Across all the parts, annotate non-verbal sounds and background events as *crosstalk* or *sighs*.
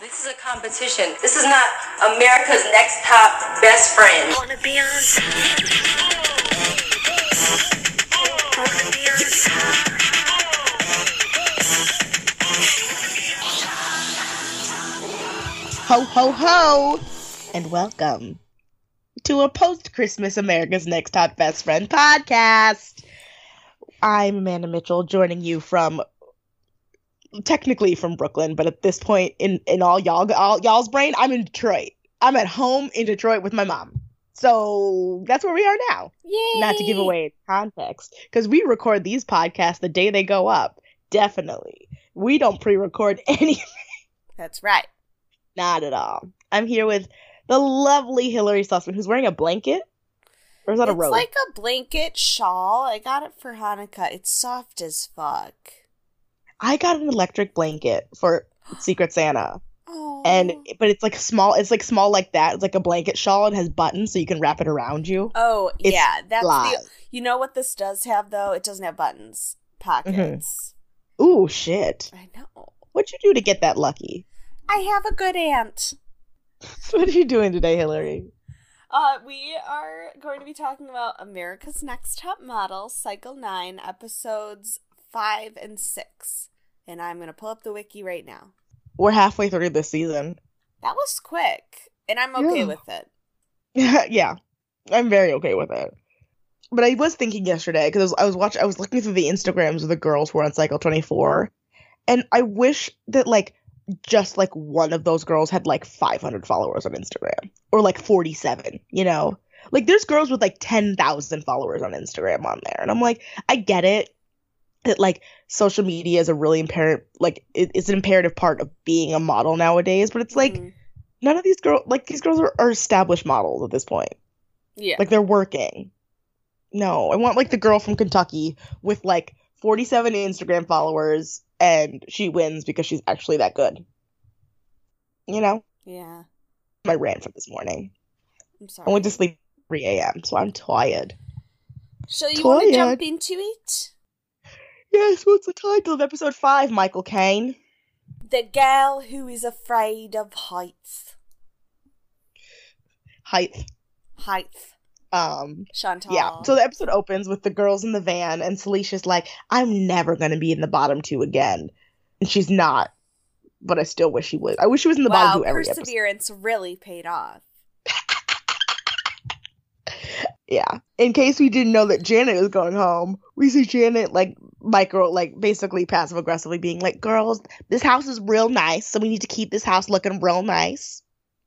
This is a competition. This is not America's next top best friend. Wanna be on. Wanna be on. Ho, ho, ho, and welcome to a post Christmas America's Next Top Best Friend podcast. I'm Amanda Mitchell, joining you from technically from Brooklyn, but at this point in, in all y'all all, y'all's brain, I'm in Detroit. I'm at home in Detroit with my mom. So that's where we are now. Yay! Not to give away context, because we record these podcasts the day they go up. Definitely. We don't pre record *laughs* anything. That's right. Not at all. I'm here with the lovely Hillary Sussman, who's wearing a blanket. Or is that a robe? it's like a blanket shawl. I got it for Hanukkah. It's soft as fuck. I got an electric blanket for Secret Santa, Oh. and but it's like small. It's like small like that. It's like a blanket shawl. It has buttons, so you can wrap it around you. oh it's yeah, that's the. You know what this does have though? It doesn't have buttons, pockets. Ooh, shit! I know. What'd you do to get that lucky? I have a good aunt. *laughs* what are you doing today, Hillary? Uh, we are going to be talking about America's Next Top Model, Cycle 9, episodes 5 and 6. And I'm going to pull up the wiki right now. We're halfway through this season. That was quick, and I'm okay Yeah. with it. *laughs* yeah, I'm very okay with it. But I was thinking yesterday because I was, I was watching, I was looking through the Instagrams of the girls who are on Cycle 24, and I wish that like just like one of those girls had like 500 followers on Instagram or like 47. You know, like there's girls with like 10,000 followers on Instagram on there, and I'm like, I get it that like social media is a really imperative, like it, it's an imperative part of being a model nowadays. But it's like Mhm. none of these girls, like these girls are, are established models at this point. yeah. Like they're working. No, I want like the girl from Kentucky with like 47 Instagram followers and she wins because she's actually that good. You know, yeah. my rant for this morning. I'm sorry. I went to sleep 3 a.m., so I'm tired. So you want to jump into it? Yes, what's the title of episode 5, Michael Caine? The girl who is afraid of heights. Height. Heights. Um, Chantal. yeah. So the episode opens with the girls in the van, and Saleisha's like, I'm never going to be in the bottom two again. And she's not. But I still wish she would. I wish she was in the wow, bottom two every episode. perseverance really paid off. Yeah. In case we didn't know that Janet is going home, we see Janet like micro like basically passive aggressively being like, Girls, this house is real nice, so we need to keep this house looking real nice.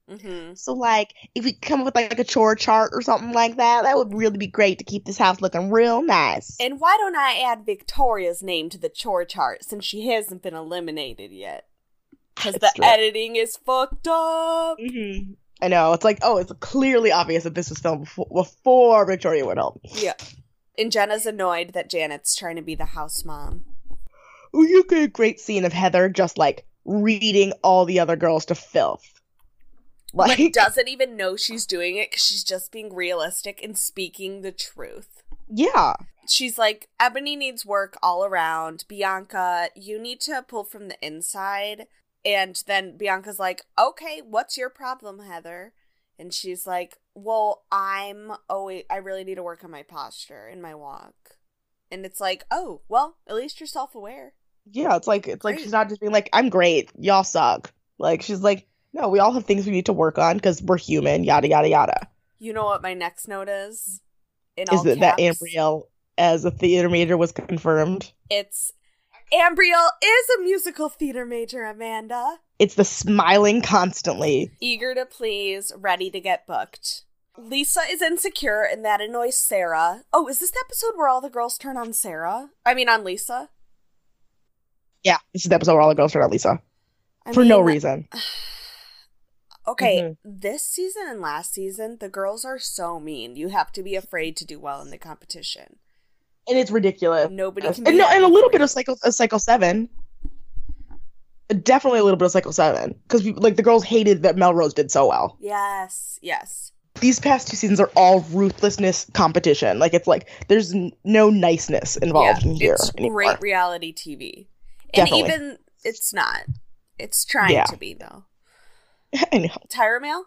hmm So like if we come up with like a chore chart or something like that, that would really be great to keep this house looking real nice. And why don't I add Victoria's name to the chore chart since she hasn't been eliminated yet? Because the true. editing is fucked up. hmm I know. It's like, oh, it's clearly obvious that this was filmed before, before Victoria went home. Yeah. And Jenna's annoyed that Janet's trying to be the house mom. Oh, you get a great scene of Heather just like reading all the other girls to filth. Like, doesn't even know she's doing it because she's just being realistic and speaking the truth. yeah. She's like, Ebony needs work all around. Bianca, you need to pull from the inside. And then Bianca's like, okay, what's your problem, Heather? And she's like, well, I'm always, I really need to work on my posture and my walk. And it's like, oh, well, at least you're self aware. Yeah, it's like it's like Great. she's not just being like, I'm great, y'all suck. Like she's like, no, we all have things we need to work on because we're human, yada yada yada. You know what my next note is? In Is all that that? Ambreal as a theater major was confirmed? It's Ambreal is a musical theater major, Amanda. It's the smiling constantly. Eager to please, ready to get booked. Lisa is insecure and that annoys Sarah. Oh, is this the episode where all the girls turn on Sarah? I mean, on Lisa? Yeah, this is the episode where all the girls turn on Lisa I for no reason. *sighs* Okay, Mhm. this season and last season, the girls are so mean. You have to be afraid to do well in the competition. And it's ridiculous. Nobody Yes. can and no, and a little bit of cycle, uh, cycle seven. Definitely a little bit of cycle seven because like the girls hated that Melrose did so well. Yes, yes. These past two seasons are all ruthlessness competition. Like it's like there's n- no niceness involved in here it's anymore. great reality TV. Definitely. And even it's not. It's trying Yeah. to be though. *laughs* I know. Tyra mail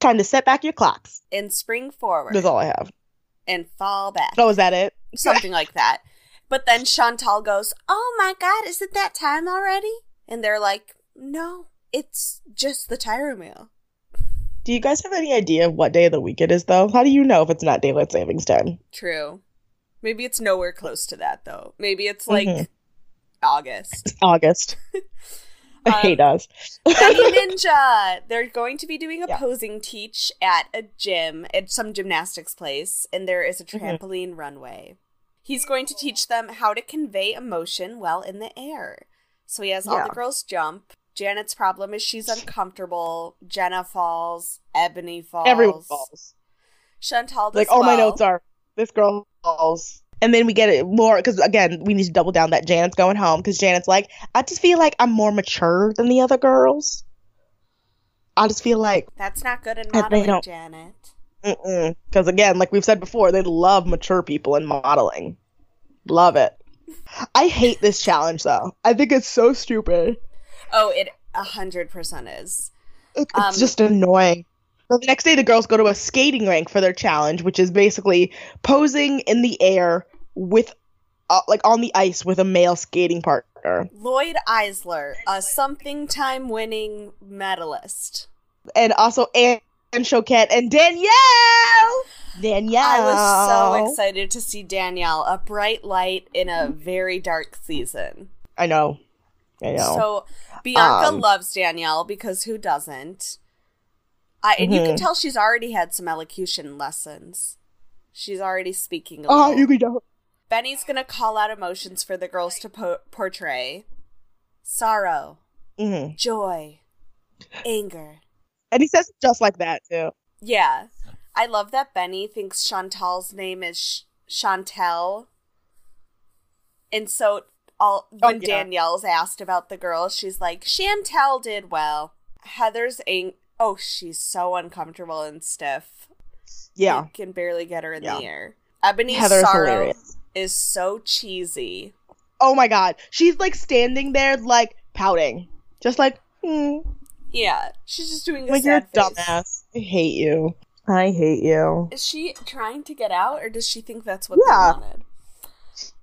Time to set back your clocks. and spring forward That's all I have. and fall back. Oh, is that it? Something like that. But then Chantal goes, Oh my god, is it that time already? And they're like, No, it's just the mail. Do you guys have any idea of what day of the week it is, though? How do you know if it's not daylight savings time? True. Maybe it's nowhere close to that though. Maybe it's like Mhm. August. It's August. *laughs* *laughs* I Um, hate us. Benny *laughs* Ninja. They're going to be doing a Yeah. posing teach at a gym at some gymnastics place, and there is a Mhm. trampoline runway. He's going to teach them how to convey emotion while in the air. So he has all Yeah. the girls jump. Janet's problem is she's uncomfortable. Jenna falls. Ebony falls. Everyone falls. Chantal does Like all my notes are this girl falls. And then we get it more because again we need to double down that Janet's going home because Janet's like I just feel like I'm more mature than the other girls. I just feel like That's not good in modeling, Janet. Because again like we've said before they love mature people in modeling, love it. I hate this challenge though. I think it's so stupid. Oh, it a hundred percent is. It- It's Um, just annoying. So the next day, the girls go to a skating rink for their challenge, which is basically posing in the air with, uh, like on the ice with a male skating partner. Lloyd Eisler, a something time winning medalist. And also Anne Choquette and Danielle! Danielle! I was so excited to see Danielle, a bright light in a very dark season. I know. I know. So Bianca Um, loves Danielle because who doesn't? I, and you can Mhm. tell she's already had some elocution lessons. She's already speaking a oh, you can know. Benny's gonna call out emotions for the girls to po- portray: sorrow, hmm joy, anger. And he says it just like that, too. Yeah, I love that Benny thinks Chantal's name is Sh- Chantel, and so all when Oh, yeah. Danielle's asked about the girls, she's like, "Chantel did well." Heather's ang- oh, she's so uncomfortable and stiff. Yeah. You can barely get her in Yeah. the air. Ebony's Heather's sorrow hilarious. is so cheesy. Oh my god. She's like standing there, like pouting. Just like, hmm. Yeah, she's just doing Like you're a dumbass. I hate you. I hate you. Is she trying to get out, or does she think that's what Yeah. they wanted?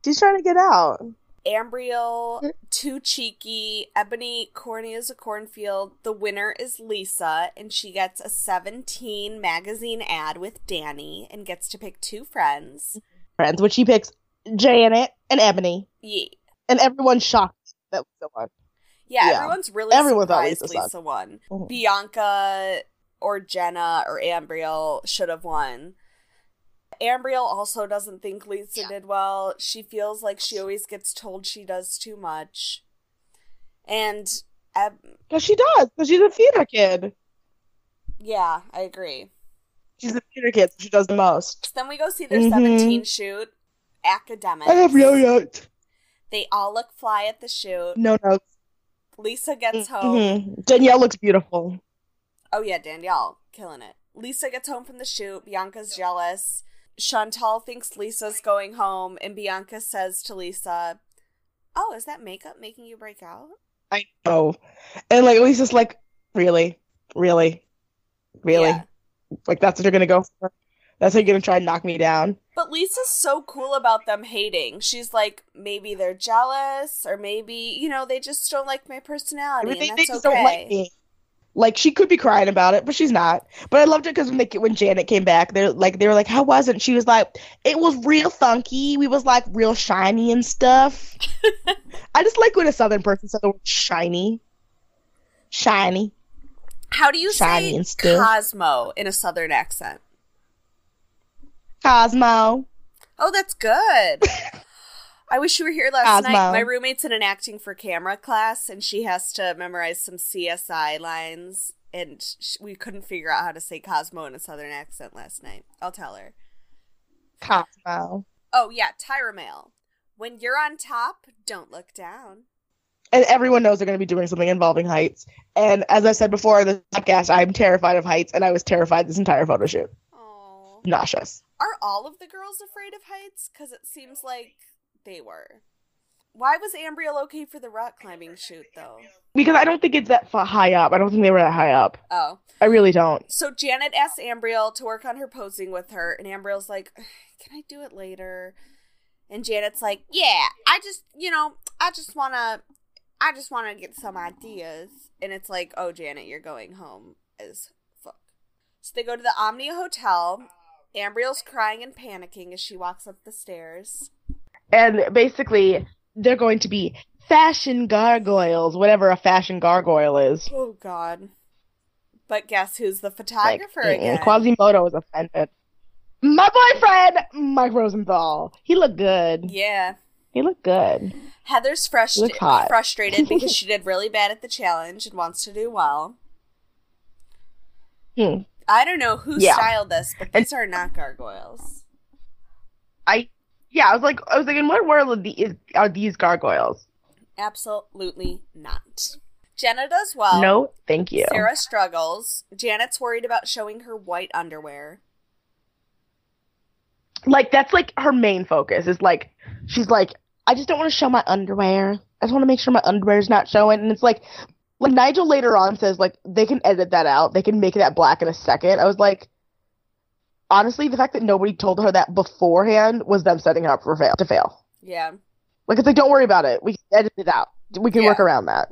She's trying to get out. Ambreal, too cheeky. Ebony, corny as a cornfield. The winner is Lisa, and she gets a 17 magazine ad with Danny and gets to pick two friends. Friends, which she picks Janet and Ebony. Yeah, And everyone's shocked that was the one. Yeah, Yeah. everyone's really Everyone thought surprised Lisa Lisa, sucked. won. Mhm. Bianca or Jenna or Ambreal should have won. Ambreal also doesn't think Lisa did well. She feels like she always gets told she does too much. And Eb- Because she does, because she's a theater kid. yeah, I agree. She's a theater kid, so she does the most. Then we go see their Mhm. 17 shoot. Akademiks. I have no notes. They all look fly at the shoot. No notes. Lisa gets home. Mhm. Danielle looks beautiful. Oh yeah, Danielle, killing it. Lisa gets home from the shoot. Bianca's jealous. Chantal thinks Lisa's going home, and Bianca says to Lisa, "Oh, is that makeup making you break out?" I know. And like Lisa's like, really? Really? Really? Yeah. Like that's what you're gonna go for? That's how you're gonna try and knock me down? But Lisa's so cool about them hating. She's like, maybe they're jealous, or maybe you know they just don't like my personality, Maybe and they just okay. don't like me. Like she could be crying about it, but she's not. But I loved it because when they when Janet came back, they're like they were like, "How was it?" She was like, "It was real funky. We was like real shiny and stuff." *laughs* I just like when a Southern person said the word shiny, shiny. How do you Shiny say. Cosmo in a Southern accent? Cosmo. Oh, that's good. I wish you were here last night. My roommate's in an acting for camera class, and she has to memorize some CSI lines, and sh- we couldn't figure out how to say Cosmo in a Southern accent last night. I'll tell her. Cosmo. Oh yeah, Tyra Mail. When you're on top, don't look down. And everyone knows they're going to be doing something involving heights. And as I said before in the podcast, I'm terrified of heights, and I was terrified this entire photo shoot. Oh, Nauseous. Are all of the girls afraid of heights? Because it seems like they were. Why was Ambreal okay for the rock climbing shoot though? Because I don't think it's that far high up. I don't think they were that high up. Oh. I really don't. So Janet asks Ambreal to work on her posing with her, and Ambreal's like, Can I do it later? And Janet's like, Yeah, I just, you know, I just wanna, I just wanna get some ideas. And it's like, Oh, Janet, you're going home as fuck. So they go to the Omnia Hotel. Ambreal's crying and panicking as she walks up the stairs. And basically, they're going to be fashion gargoyles, whatever a fashion gargoyle is. Oh, God. But guess who's the photographer mm, again? Quasimodo is offended. My boyfriend, Mike Rosenthal. He looked good. yeah. He looked good. Heather's frust- frustrated because *laughs* she did really bad at the challenge and wants to do well. Hmm. I don't know who Yeah. styled this, but And- these are not gargoyles. I yeah, I was like, I was like, in what world are these, are these gargoyles? Absolutely not. Jenna does well. no, thank you. Sarah struggles. Janet's worried about showing her white underwear. Like that's like her main focus is like she's like, I just don't want to show my underwear. I just want to make sure my underwear's not showing. And it's like when Nigel later on says like they can edit that out, they can make that black in a second. I was like, honestly, the fact that nobody told her that beforehand was them setting her up for fail to fail. Yeah. Like it's like, don't worry about it. We can edit it out. We can Yeah. work around that.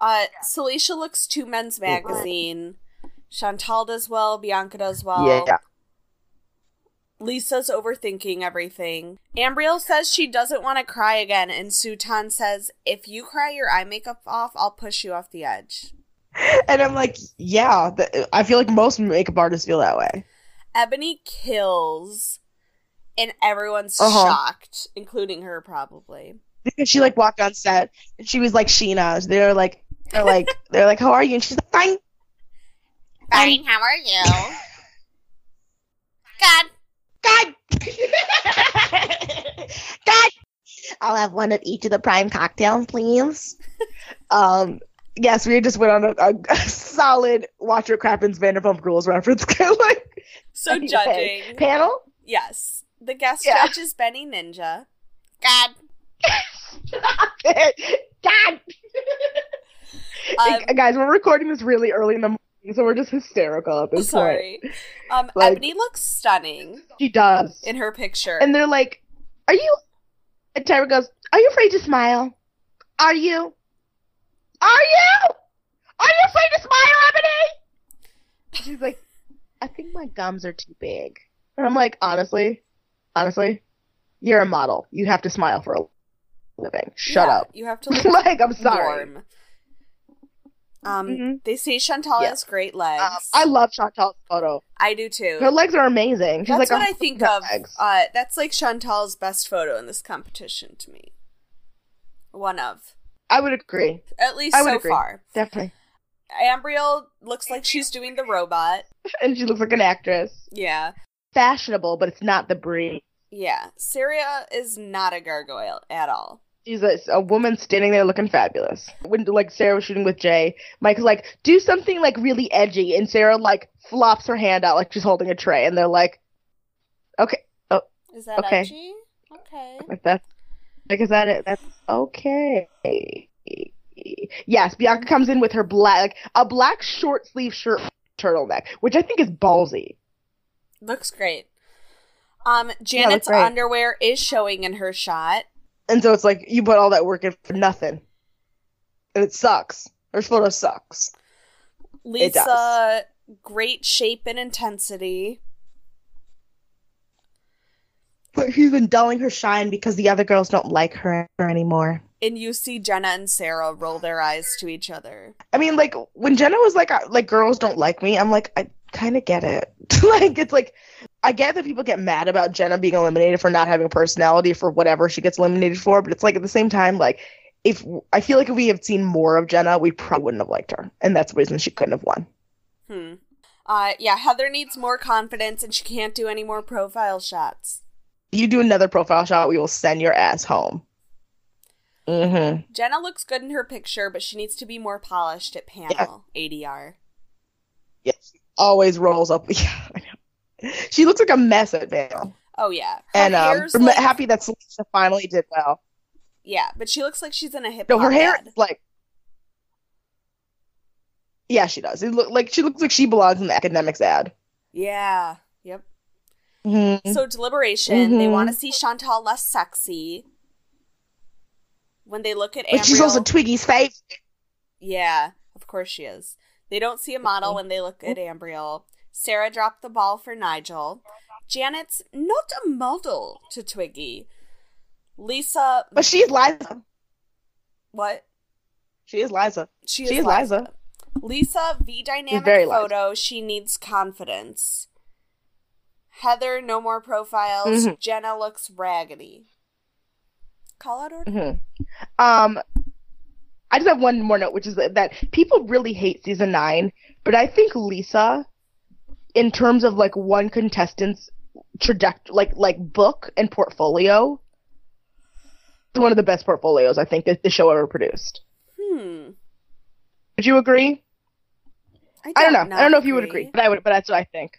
Uh, Saleisha looks to Men's Magazine. Chantal does well. Bianca does well. yeah. Lisa's overthinking everything. Ambreal says she doesn't want to cry again, and Sutan says, If you cry your eye makeup off, I'll push you off the edge. And I'm like, yeah. th- I feel like most makeup artists feel that way. Ebony kills, and everyone's Uh-huh. shocked, including her, probably. Because she like walked on set and she was like Sheena. They're like, they're like, *laughs* they're like, how are you? And she's like, fine. Fine, how are you? *laughs* God. God. *laughs* God. I'll have one of each of the prime cocktails, please. *laughs* um, yes, we just went on a, a, a *laughs* solid Watch What Crappens Vanderpump Rules reference. like, So judging. panel. Yes. The guest Yeah. judge is Benny Ninja. God. God. Um, Guys, we're recording this really early in the morning, so we're just hysterical at this point. Sorry. Um, Like- Ebony looks stunning She does. in her picture. And they're like, Are you? And Tyra goes, Are you afraid to smile? Are you? Are you? Are you afraid to smile, Ebony? She's like, I think my gums are too big. And I'm like, Honestly, honestly, you're a model. You have to smile for a living. Shut Yeah, up. You have to *laughs* look like, I'm sorry. warm. Um, Mhm. they say Chantal Yeah. has great legs. Um, I love Chantal's photo. I do too. Her legs are amazing. She's That's like what I think of. Uh, that's like Chantal's best photo in this competition to me. One of, I would agree. at least I would so agree. far. Definitely. Ambreal looks like she's doing the robot. *laughs* And she looks like an actress. Yeah, Fashionable, but it's not the breed. yeah. Syria is not a gargoyle at all. She's a, a woman standing there looking fabulous. When like Sarah was shooting with Jay, Mike's like, do something like really edgy, and Sarah like flops her hand out like she's holding a tray, and they're like, okay, Is that Okay. edgy? Okay. like that's like is that it? That's okay. Yes, Bianca comes in with her black, like a black short sleeve shirt turtleneck, which I think is ballsy. Looks great. Um, Janet's great. underwear is showing in her shot. And so it's like you put all that work in for nothing, and it sucks. Her photo sucks. Lisa, great shape and intensity. But she's been dulling her shine because the other girls don't like her anymore. And you see Jenna and Sarah roll their eyes to each other. I mean, like when Jenna was like, uh, like girls don't like me. I'm like, I kind of get it. *laughs* like it's like, I get that people get mad about Jenna being eliminated for not having a personality for whatever she gets eliminated for, but it's like at the same time, like if I feel like if we had seen more of Jenna, we probably wouldn't have liked her, and that's the reason she couldn't have won. Hmm. Uh, yeah, Heather needs more confidence and she can't do any more profile shots. You do another profile shot, we will send your ass home. Mm-hmm. Jenna looks good in her picture, but she needs to be more polished at panel ADR. Yes. Always rolls up. *laughs* Yeah, I know. She looks like a mess at Vail. Oh yeah, her And um, I'm like- happy that Selena finally did well. Yeah, but she looks like she's in a hip No, her hair is like. Yeah, she does. It look like she looks like she belongs in the Akademiks ad. Yeah. Yep. Mhm. So deliberation, they Mhm. want to see Chantal less sexy. When they look at But she's also Twiggy's face. Yeah, of course she is. They don't see a model when they look at Ambreal. Sarah dropped the ball for Nigel. Janet's not a model to Twiggy. Lisa, But she's Liza. what? She is Liza. She She is Liza. Lisa, V dynamic very Liza. photo. She needs confidence. Heather, no more profiles. Mhm. Jenna looks raggedy. Call out order. hmm Um, I just have one more note, which is that, that people really hate season nine, but I think Lisa, in terms of like one contestant's trajectory, like like book and portfolio, one of the best portfolios I think that the show ever produced. Hmm. Would you agree? I I don't know. I don't know if you would agree, but I would. But that's what I think.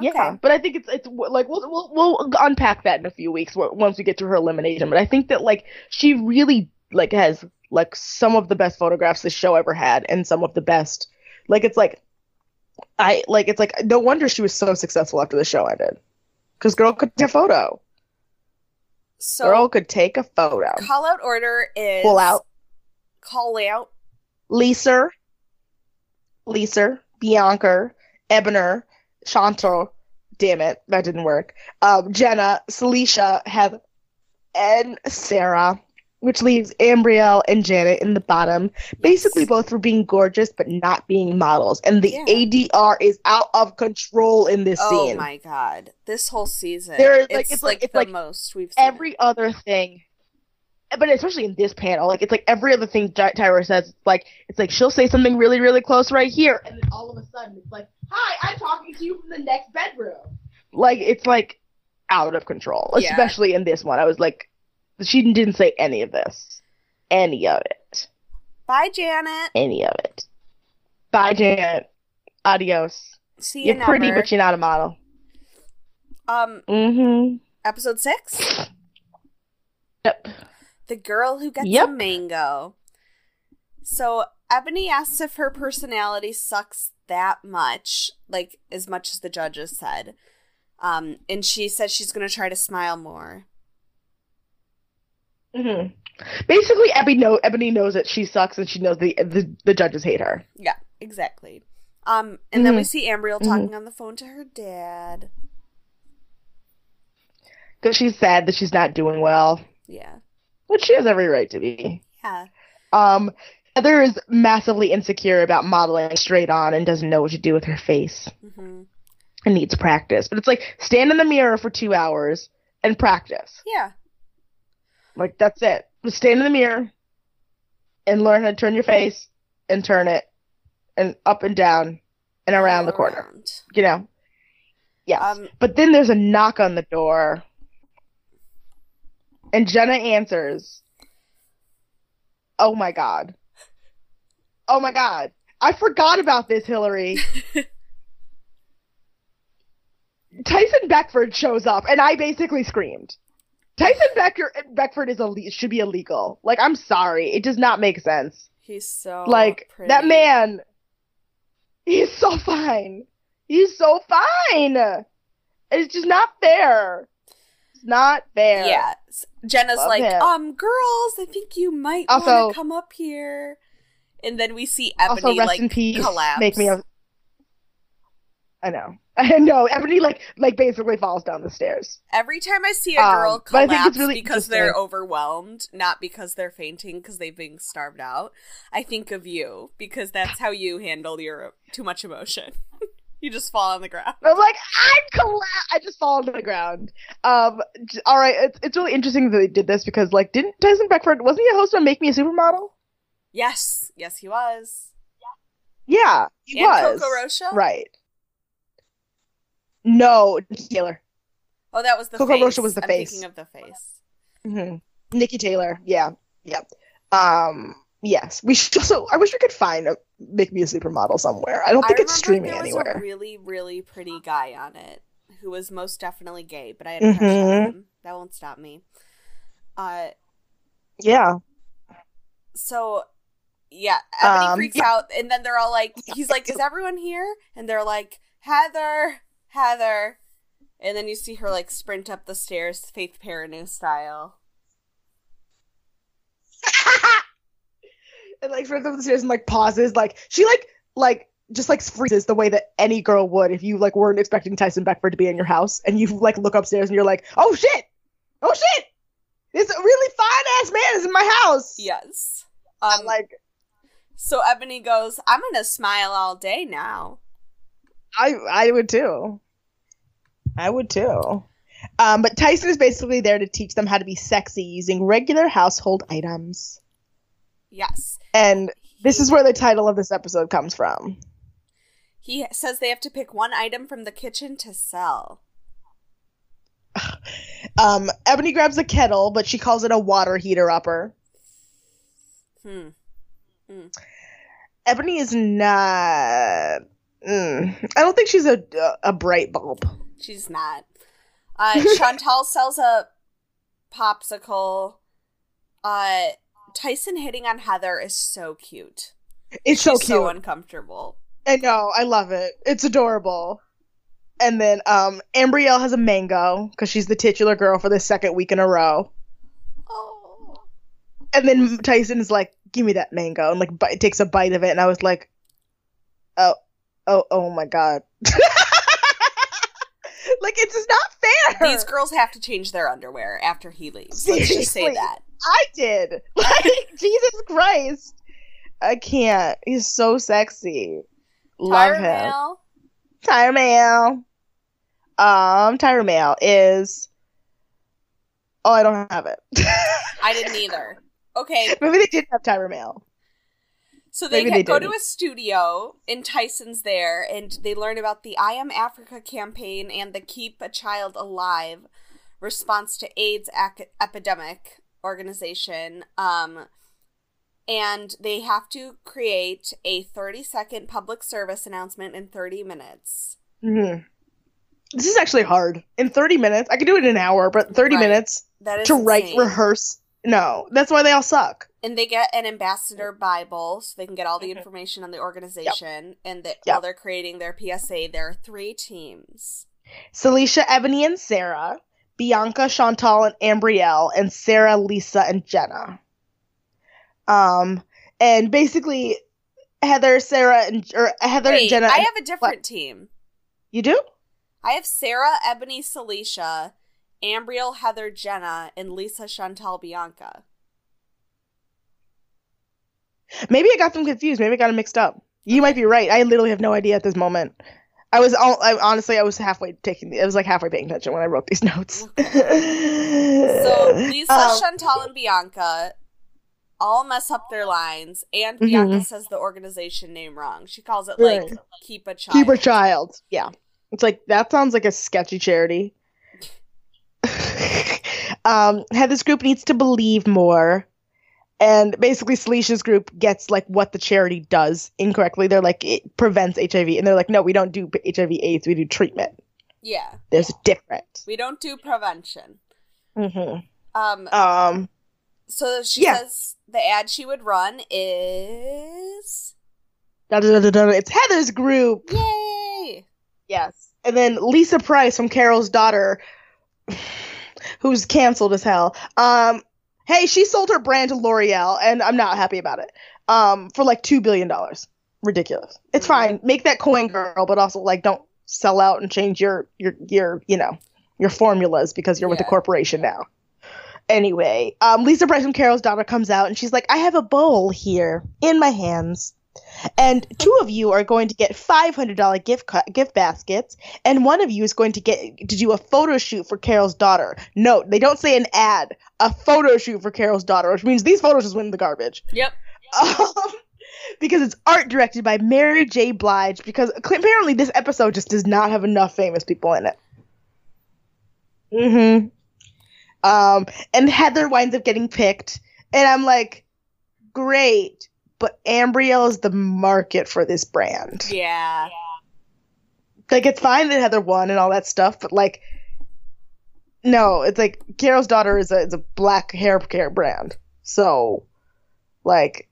Yeah, but I think it's it's like we'll we'll we'll unpack that in a few weeks once we get to her elimination. But I think that like she really like has like some of the best photographs this show ever had, and some of the best. Like it's like I like it's like no wonder she was so successful after the show ended, because girl could take a photo. So girl could take a photo. call out order is Pull out Call out. Lisa, Lisa, Bianca, Ebner, Chantal. Damn it, that didn't work. Um, Jenna, Saleisha, Heather, and Sarah, which leaves Ambreal and Janet in the bottom. Basically, both for being gorgeous but not being models. And the Yeah. ADR is out of control in this Oh scene. Oh my god! This whole season, There is, like, it's, it's like, like- it's the like most we've seen. every other thing but especially in this panel like it's like every other thing Ty- tyra says it's like it's like she'll say something really really close right here and then all of a sudden it's like hi i'm talking to you from the next bedroom like it's like out of control Yeah. especially in this one i was like she didn't say any of this any of it Bye, Janet. any of it bye janet adios See you you're pretty but you're not a model Um, mm-hmm episode six. yep The girl who gets Yep. a mango. So Ebony asks if her personality sucks that much, like as much as the judges said. Um, and she says she's gonna try to smile more. Hmm Basically, Ebony, know, Ebony knows that she sucks, and she knows the the, the judges hate her. Yeah, exactly. Um, and then we Mhm. see Ambreal talking on the phone to her dad. because she's sad that she's not doing well, Yeah. which she has every right to be. Yeah. Um, Heather is massively insecure about modeling straight on and doesn't know what to do with her face Mm-hmm. and needs practice. But it's like stand in the mirror for two hours and practice. Yeah. Like that's it. Just stand in the mirror and learn how to turn your face and turn it and up and down and around the corner. around. You know. Yes. Um, But then there's a knock on the door. And Jenna answers. Oh my god. Oh my god. I forgot about this, Hillary. *laughs* Tyson Beckford shows up and I basically screamed. Tyson Becker Beckford is ille- should be illegal. Like I'm sorry. It does not make sense. he's so like pretty. that man he's so *laughs* fine. He's so fine. It's just not fair. It's not fair. Yeah. Jenna's Love like, him. um, girls, I think you might want to come up here. And then we see Also, rest like in peace. collapse. Make me. A- I know. *laughs* I know. Ebony like like basically falls down the stairs. Every time I see a Um, girl think collapse it's really because they're overwhelmed, not because they're fainting because they've been starved out, I think of you because that's how you handle your too much emotion. *laughs* you just fall on the ground. I'm like I'm collapse. I just fall onto the ground. Um. All right. It's it's really interesting that they did this because like didn't Tyson Beckford wasn't he a host on Make Me a Supermodel? Yes, yes, he was. Yeah, he and was. Coco Rocha. Right. No, Taylor. Oh, that was the Coco face. Rocha was the I'm face. Thinking of the face. hmm Niki Taylor. Yeah. Yeah. Um. Yes. We should also. I wish we could find a Make Me a Supermodel somewhere. I don't think I it's streaming there was anywhere. a really, really pretty guy on it who was most definitely gay, but I had a crush on Mhm. him. That won't stop me. Uh, Yeah. So yeah, Ebony Um, freaks yeah. out, and then they're all like, he's like, "Is everyone here?" And they're like, "Heather, Heather," and then you see her like sprint up the stairs, Faith Perrineau style. *laughs* and like runs up the stairs and like pauses, like she like like just like freezes the way that any girl would if you like weren't expecting Tyson Beckford to be in your house and you like look upstairs and you're like, oh shit, oh shit, this really fine ass man is in my house. Yes. I'm Um, like so Ebony goes, "I'm gonna smile all day now." I I would too. I would too. Um, but Tyson is basically there to teach them how to be sexy using regular household items. Yes. And this is where the title of this episode comes from. He says they have to pick one item from the kitchen to sell. *sighs* Um, Ebony grabs a kettle, but she calls it a water heater upper. Hmm. Ebony is not. Mm, I don't think she's a a bright bulb. She's not. Uh, *laughs* Chantal sells a popsicle. Uh, Tyson hitting on Heather is so cute. It's so cute. so uncomfortable. I know. I love it. It's adorable. And then um, Ambreal has a mango because she's the titular girl for the second week in a row. Oh. And then Tyson is like, "Give me that mango," and like bite, takes a bite of it, and I was like, "Oh, oh, oh my god!" *laughs* like it's just not fair. These girls have to change their underwear after he leaves. Let's just say that. I did. *laughs* Like Jesus Christ, I can't. He's so sexy. Love him. mail. Tyra mail. Um, Tyra mail is. Oh, I don't have it. I didn't either. Okay, *laughs* Maybe they did have Tyra mail. So they, they go to a studio, and Tyson's there, and they learn about the I Am Africa campaign and the Keep a Child Alive response to AIDS ac- epidemic organization. Um, and they have to create a 30 second public service announcement in 30 minutes. hmm This is actually hard. In 30 minutes, I could do it in an hour, but 30 Right. minutes to write, rehearse. No, that's why they all suck. and they get an ambassador bible so they can get all the information on the organization and that Mm-hmm. Yep. while they're creating their psa there are three teams Saleisha, Ebony, and Sarah. Bianca, Chantal, and Ambreal, and Sarah, Lisa, and Jenna. Um, and basically, Heather, Sarah, and or Heather, wait and Jenna. i have a different team you do? i have sarah ebony saleisha ambreal heather jenna and lisa chantal bianca Maybe I got them confused. Maybe I got them mixed up. You might be right. I literally have no idea at this moment. I was all, I, honestly, I was halfway taking. I was like halfway paying attention when I wrote these notes. so lisa Um, *laughs* chantal and bianca all mess up their lines and Mhm. bianca says the organization name wrong she calls it like Right. keep a child Keep a child. Yeah. It's like that sounds like a sketchy charity. Um, Heather's group needs to believe more. And basically Saleisha's group gets like what the charity does incorrectly. They're like it prevents HIV and they're like, no, we don't do HIV AIDS, we do treatment. yeah There's a difference. we don't do prevention hmm um Um So she Yeah. says the ad she would run is da, da, da, da, it's Heather's group. yay. Yes. And then Lisa Price from Carol's daughter, who's canceled as hell. Um, hey, she sold her brand to L'Oreal, and I'm not happy about it. Um, for like two billion dollars. Ridiculous. It's Mhm. fine. Make that coin, girl, but also like don't sell out and change your your your you know your formulas because you're with a corporation now. Anyway, um, Lisa from Carol's daughter comes out and she's like, I have a bowl here in my hands. And two of you are going to get $500 gift ca- gift baskets, and one of you is going to get to do a photo shoot for Carol's daughter. Note, they don't say an ad, a photo shoot for Carol's daughter, which means these photos just went in the garbage. Yep. Um, *laughs* because it's art directed by Mary J. Blige, because apparently this episode just does not have enough famous people in it. Mm-hmm. Um, and Heather winds up getting picked, and I'm like, great, but Ambreal is the market for this brand. Yeah. Like, it's fine that Heather won and all that stuff, but like, no, it's like Carol's daughter is a is a black hair care brand. So, like,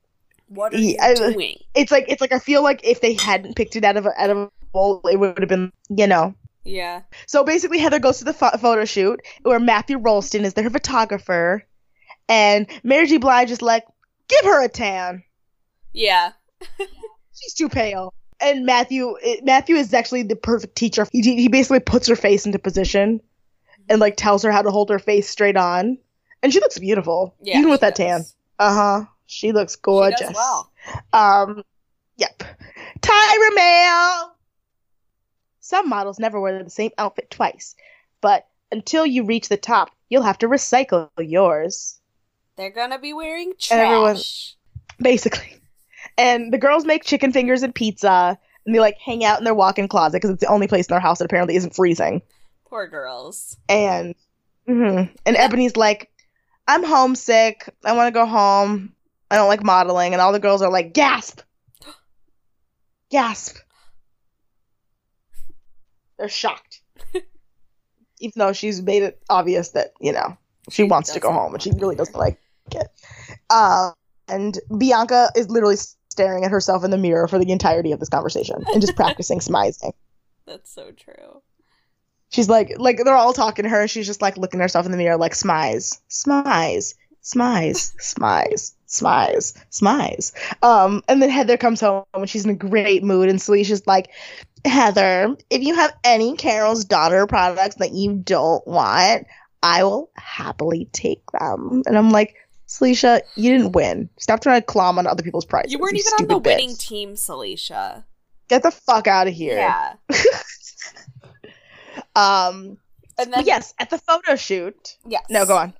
What are you I- doing? it's like it's like I feel like if they hadn't picked it out of a, out of a bowl, it would have been you know. Yeah. So basically, Heather goes to the pho- photo shoot where Matthew Rolston is their photographer, and Mary J. Blige is like, "Give her a tan. Yeah. She's too pale." And Matthew, it- Matthew is actually the perfect teacher. He he basically puts her face into position, and like tells her how to hold her face straight on, and she looks beautiful, Yeah. even with she that tan. Uh huh. She looks She gorgeous. does well. Um, yep. Tyra Mail. Some models never wear the same outfit twice, but until you reach the top, you'll have to recycle yours, They're gonna be wearing trash. Everyone- basically. And the girls make chicken fingers and pizza, and they like hang out in their walk-in closet because it's the only place in their house that apparently isn't freezing. Poor girls. And mhm. and Ebony's like, "I'm homesick. I want to go home. I don't like modeling." And all the girls are like, "Gasp, *gasps* gasp." They're shocked, *laughs* even though she's made it obvious that you know she She wants to go home and she really doesn't like it. Uh, and Bianca is literally staring at herself in the mirror for the entirety of this conversation and just *laughs* practicing smizing. That's so true. She's like, like they're all talking to her. She's just like looking at herself in the mirror, like smize, smize, smize, smize, smize, smize. Um, and then Heather comes home and she's in a great mood, and Saleisha's like, Heather, if you have any Carol's daughter products that you don't want, I will happily take them. And I'm like, Saleisha, you didn't win. Stop trying to clomb on other people's prizes. You weren't even on the winning team, Saleisha. Get the fuck out of here. Yeah. *laughs* Um. And then yes, at the photo shoot. yes. No, go on.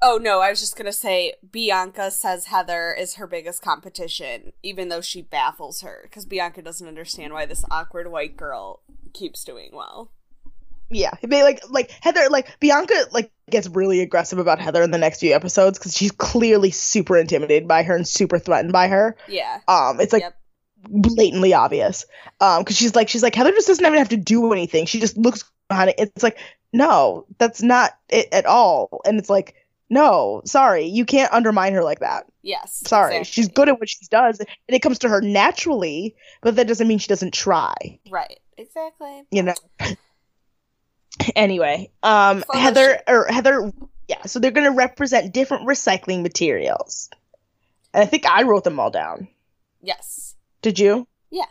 Oh no, I was just gonna say Bianca says Heather is her biggest competition, even though she baffles her because Bianca doesn't understand why this awkward white girl keeps doing well. Yeah, they like like Heather like Bianca like gets really aggressive about Heather in the next few episodes because she's clearly super intimidated by her and super threatened by her. Yeah. Um, it's like Yep. blatantly obvious. Um, because she's like she's like Heather just doesn't even have to do anything. She just looks behind it. It's like no, that's not it at all. And it's like no, sorry, you can't undermine her like that. Yes. Sorry, exactly. she's good at what she does, and it comes to her naturally. But that doesn't mean she doesn't try. Right. Exactly. you know. *laughs* anyway, um, Heather or Heather, yeah. So they're gonna represent different recycling materials, and I think I wrote them all down. Yes. Did you? Yeah.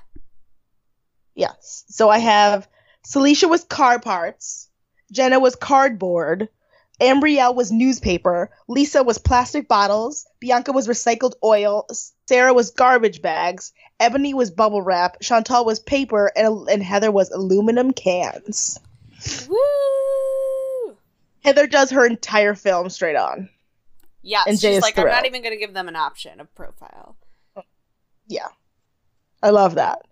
Yes. So I have Saleisha was car parts, Jenna was cardboard, Ambreal was newspaper, Lisa was plastic bottles, Bianca was recycled oil, Sarah was garbage bags, Ebony was bubble wrap, Chantal was paper, and, and Heather was aluminum cans. Woo! Heather does her entire film straight on. Yeah, And Jay she's like, I'm not even gonna give them an option of profile. Yeah. I love that.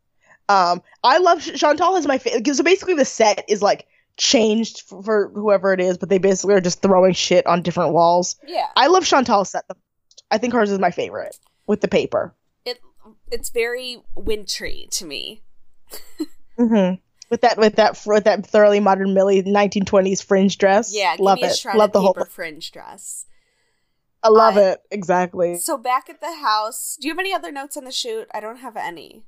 Um, I love Chantal is my favorite. So basically, the set is like changed for, for whoever it is, but they basically are just throwing shit on different walls. Yeah. I love Chantal's set. I think hers is my favorite with the paper. It it's very wintry to me. hmm With that, with that, with that thoroughly modern Millie 1920s fringe dress. Yeah, love it. Love the whole. fringe dress. I love I- it exactly. So back at the house, do you have any other notes on the shoot? I don't have any.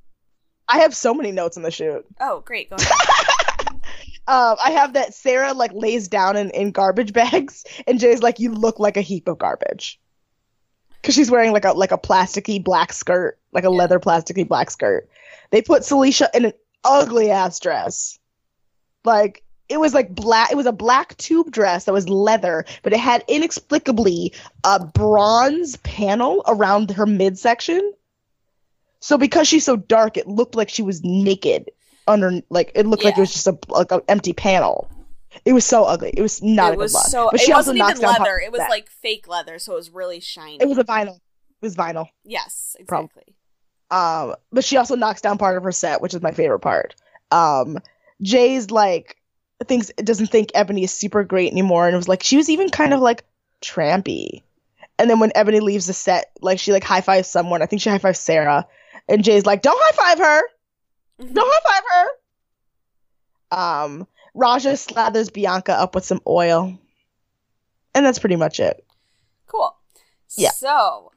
I have so many notes on the shoot. Oh, great. Go *laughs* ahead. Um, I have that Sarah like lays down in, in garbage *laughs* bags, and Jay's like, "You look like a heap of garbage," because she's wearing like a like a plasticky black skirt, like a Yeah. leather plasticky black skirt. They put Saleisha in an ugly ass dress, like it was like black. It was a black tube dress that was leather, but it had inexplicably a bronze panel around her midsection. So because she's so dark, it looked like she was naked under like it looked like it was just a like an empty panel. It was so ugly. It was not a it good look. so. but It she also wasn't even leather. It was that. like fake leather, so it was really shiny. it was a vinyl. It was vinyl. yes, exactly. Um, but she also knocks down part of her set, which is my favorite part. Um, Jay's like thinks doesn't think Ebony is super great anymore, and it was like she was even kind of like trampy. And then when Ebony leaves the set, like she like high fives someone. I think she high fives Sarah, and Jay's like, "Don't high five her! Mhm. Don't high five her!" Um, Raja slathers Bianca up with some oil, and that's pretty much it. Cool. Yeah. So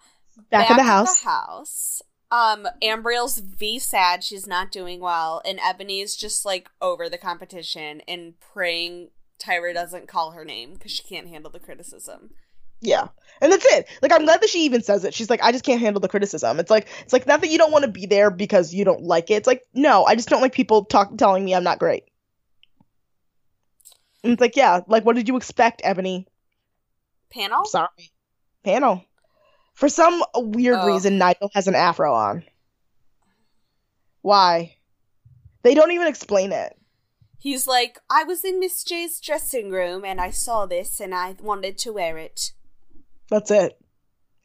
Back, in the house. house. Um, Ambreal's V sad. She's not doing well, and Ebony's just like over the competition and praying Tyra doesn't call her name because she can't handle the criticism. Yeah. And that's it. Like I'm glad that she even says it. She's like, I just can't handle the criticism. It's like it's like not that you don't want to be there because you don't like it. It's like, no, I just don't like people talk telling me I'm not great. And it's like, yeah, like what did you expect, Ebony? Panel. Sorry. Panel. For some weird Oh. reason, Nigel has an afro on. Why? They don't even explain it. He's like, I was in Miss J's dressing room and I saw this and I wanted to wear it. That's it.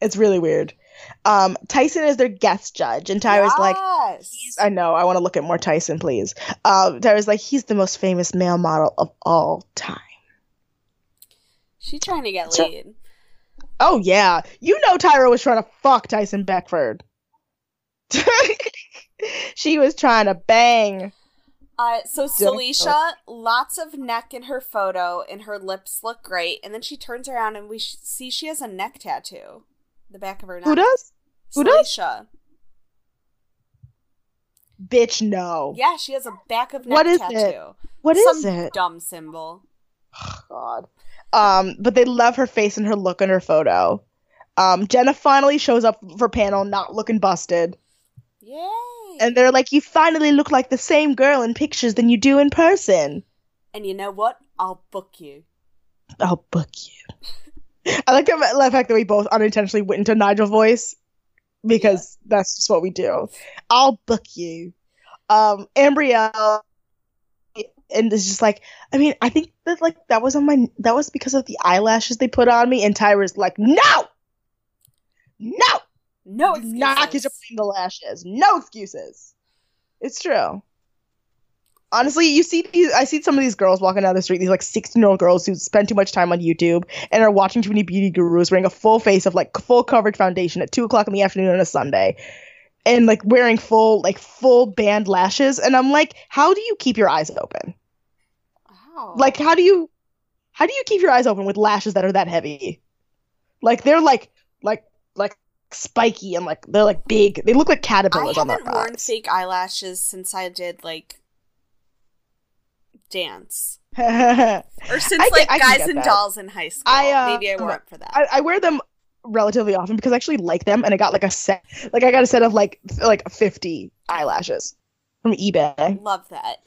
It's really weird. Um, Tyson is their guest judge, and Tyra's like, I know, I want to look at more Tyson, please. Um, Tyra's like, he's the most famous male model of all time. She's trying to get So- laid. Oh yeah, you know Tyra was trying to fuck Tyson Beckford. *laughs* she was trying to bang. Uh, so Saleisha, lots of neck in her photo, and her lips look great. And then she turns around and we sh- see she has a neck tattoo, the back of her neck. Who does? Who does? Saleisha. Bitch, no. Yeah, she has a back of neck What is tattoo. it? What is Some it? Dumb symbol. Oh, *sighs* God. Um, but they love her face and her look in her photo. Um, Jenah finally shows up for panel, not looking busted. Yay! And they're like, you finally look like the same girl in pictures than you do in person. And you know what? I'll book you. I'll book you. *laughs* I like the the fact that we both unintentionally went into Nigel voice because that's just what we do. I'll book you. Um, Ambreal, and it's just like, I mean, I think that like that was on my that was because of the eyelashes they put on me, and Tyra's like, no, no, No do not get excuses. your the lashes, no excuses. It's true. Honestly, you see these. I see some of these girls walking down the street. These like sixteen-year-old girls who spend too much time on YouTube and are watching too many beauty gurus, wearing a full face of like full coverage foundation at two o'clock in the afternoon on a Sunday, and like wearing full like full band lashes. And I'm like, how do you keep your eyes open? Wow. Like, how do you, how do you keep your eyes open with lashes that are that heavy? Like they're like like like spiky and like they're like big. They look like caterpillars on their eyes. I haven't worn fake eyelashes since I did like dance. *laughs* Or since I can- like I guys and that. dolls in high school. I, uh, Maybe I wore up for that. I wear them relatively often because I actually like them, and I got like a set, like I got a set of like like fifty eyelashes from eBay. Love that.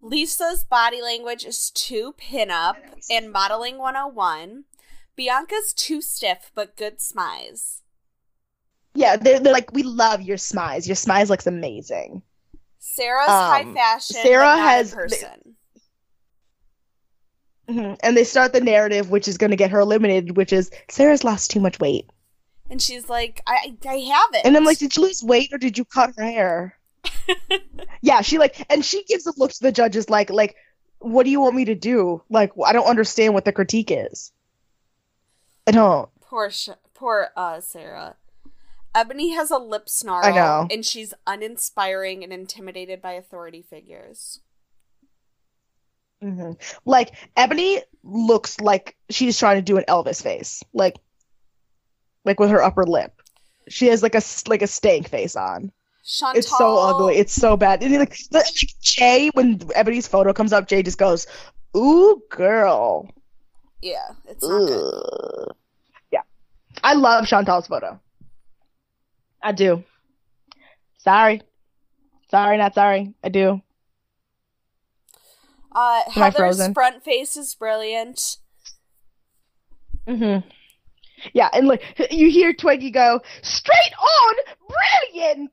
Lisa's body language is too pinup and modeling 101. Bianca's too stiff but good smize. Yeah, they're they're like we love your smize. Your smize looks amazing. Sarah's Um, high fashion. Sarah has- in person. Mhm. And they start the narrative, which is going to get her eliminated, which is Sarah's lost too much weight. And she's like, I I haven't. And I'm like, did you lose weight or did you cut her hair? Yeah, she like, and she gives a look to the judges like, like, what do you want me to do? Like, I don't understand what the critique is. I don't. poor Sh- poor uh Sarah. Ebony has a lip snarl. I know. And she's uninspiring and intimidated by authority figures. hmm Like Ebony looks like she's trying to do an Elvis face, like, like with her upper lip. She has like a like a stank face on. Chantal. It's so ugly. It's so bad. And like, like Jay, when Ebony's photo comes up, Jay just goes, "Ooh, girl." yeah, it's not good. Yeah, I love Chantal's photo. I do. Sorry, sorry, not sorry. I do. Uh, Am I Heather's frozen? front face is brilliant. hmm Yeah, and like you hear Twiggy go straight on, brilliant,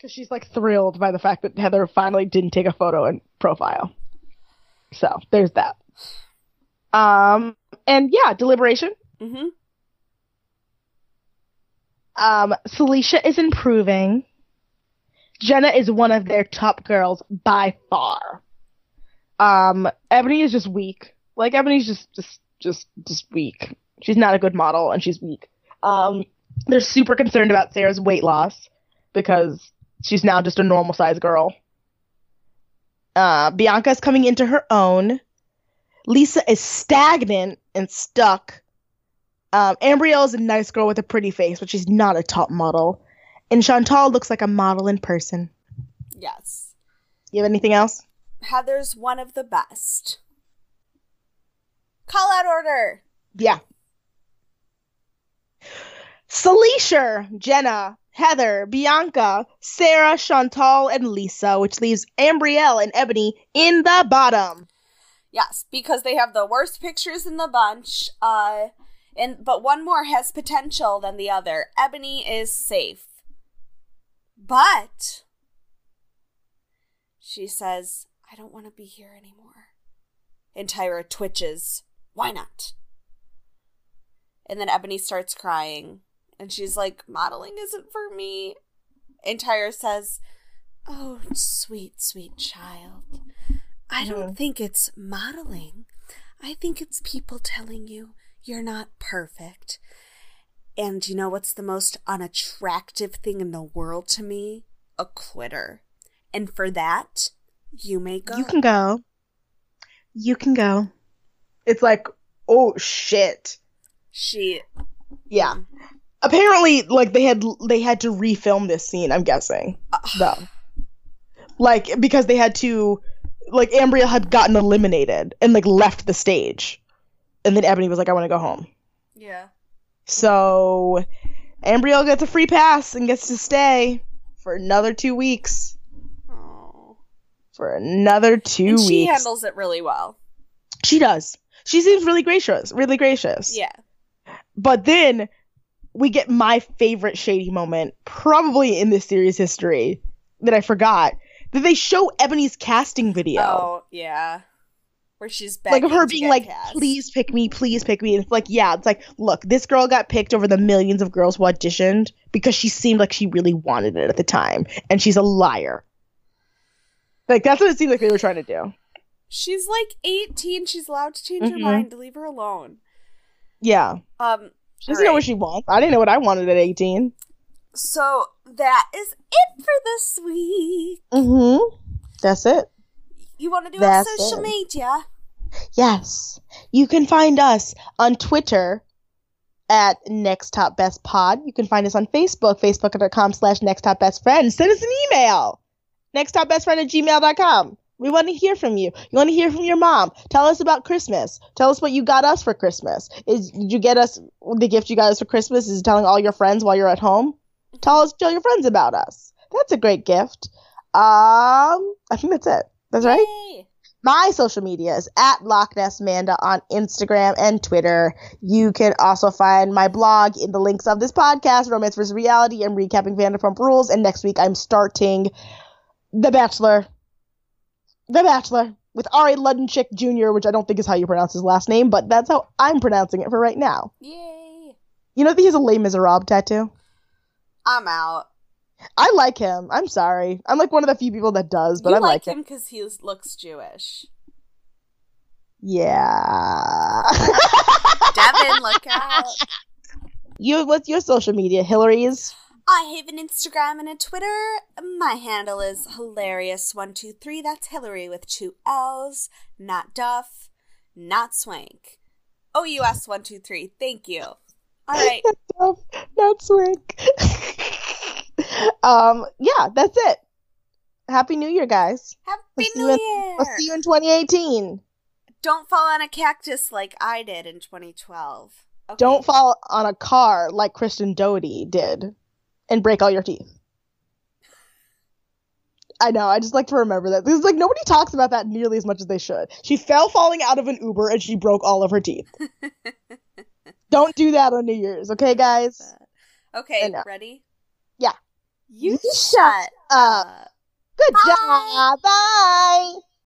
because she's like thrilled by the fact that Heather finally didn't take a photo in profile. So there's that. Um, and yeah, deliberation. Mm-hmm. Um, Saleisha is improving. Jenah is one of their top girls by far. Um, Ebony is just weak. Like Ebony's just just just just weak. She's not a good model and she's weak. Um, they're super concerned about Sarah's weight loss because she's now just a normal sized girl. Uh, is coming into her own. Lisa is stagnant and stuck. Um, Ambreal is a nice girl with a pretty face, but she's not a top model. And Chantal looks like a model in person. Yes. You have anything else? Heather's one of the best. Call out order. Yeah. Saleisha, Jenah, Heather, Bianca, Sarah, Chantal, and Lisa, which leaves Ambreal and Ebony in the bottom. Yes, because they have the worst pictures in the bunch. Uh and but one more has potential than the other. Ebony is safe. But she says, I don't want to be here anymore. And Tyra twitches. Why not? And then Ebony starts crying. And she's like, modeling isn't for me. And Tyra says, Oh, sweet, sweet child. I don't Mhm. think it's modeling. I think it's people telling you you're not perfect. And you know what's the most unattractive thing in the world to me? A quitter. And for that, you may go. You can go. You can go. It's like, oh shit. She. Yeah. Apparently, like they had they had to refilm this scene. I'm guessing though, like because they had to, like Ambreal had gotten eliminated and like left the stage, and then Ebony was like, "I want to go home." Yeah. So Ambreal gets a free pass and gets to stay for another two weeks. Oh. For another two And weeks. she handles it really well. She does. She seems really gracious. Really gracious. Yeah. But then we get my favorite shady moment, probably in this series history, that I forgot. That they show Ebony's casting video. Oh, yeah. Where she's like of her being like, cast. please pick me, please pick me. And it's like, yeah, it's like, look, this girl got picked over the millions of girls who auditioned because she seemed like she really wanted it at the time. And she's a liar. Like that's what it seemed like they were trying to do. She's like 18. She's allowed to change her Mhm. mind. Leave her alone. Yeah. Um, She doesn't know what she wants. I didn't know what I wanted at 18. so that is it for this week. Mm-hmm. That's it. You want to do our social it. media? Yes. You can find us on Twitter at Next Top Best Pod. You can find us on Facebook, facebook.com slash Next Top Best Friend. Send us an email. Nexttopbestfriend at gmail.com. We want to hear from you. You want to hear from your mom. Tell us about Christmas. Tell us what you got us for Christmas. Is did you get us the gift you got us for Christmas? Is telling all your friends while you're at home? Tell us tell your friends about us. That's a great gift. Um I think that's it. That's right. My social media is at Loch Ness Manda on Instagram and Twitter. You can also find my blog in the links of this podcast, Romance vs. Reality, I'm recapping Vanderpump Rules. And next week I'm starting The Bachelor. The Bachelor with Ari Luddenchick Jr., which I don't think is how you pronounce his last name, but that's how I'm pronouncing it for right now. Yay. You know that he has a Les Miserables tattoo? I'm out. I like him. I'm sorry. I'm like one of the few people that does, but you I like like him. him because he looks Jewish. Yeah. *laughs* Devin, look out. You, what's your social media, Hillary's? I have an Instagram and a Twitter. My handle is hilarious123. That's Hillary with two L's, not Duff, not Swank. O U S 123. Thank you. All *laughs* right. Not, Duff, not swink. *laughs* um, yeah, that's it. Happy New Year, guys. Happy We'll New you in- Year. I'll see you in 2018. Don't fall on a cactus like I did in 2012. Okay. Don't fall on a car like Kristen Doute did and break all your teeth. I know, I just like to remember that. Because like nobody talks about that nearly as much as they should. She fell falling out of an Uber and she broke all of her teeth. *laughs* Don't do that on New Year's, okay, guys? Okay, uh, ready? yeah. You You shut up. up. Good Bye. job. Bye.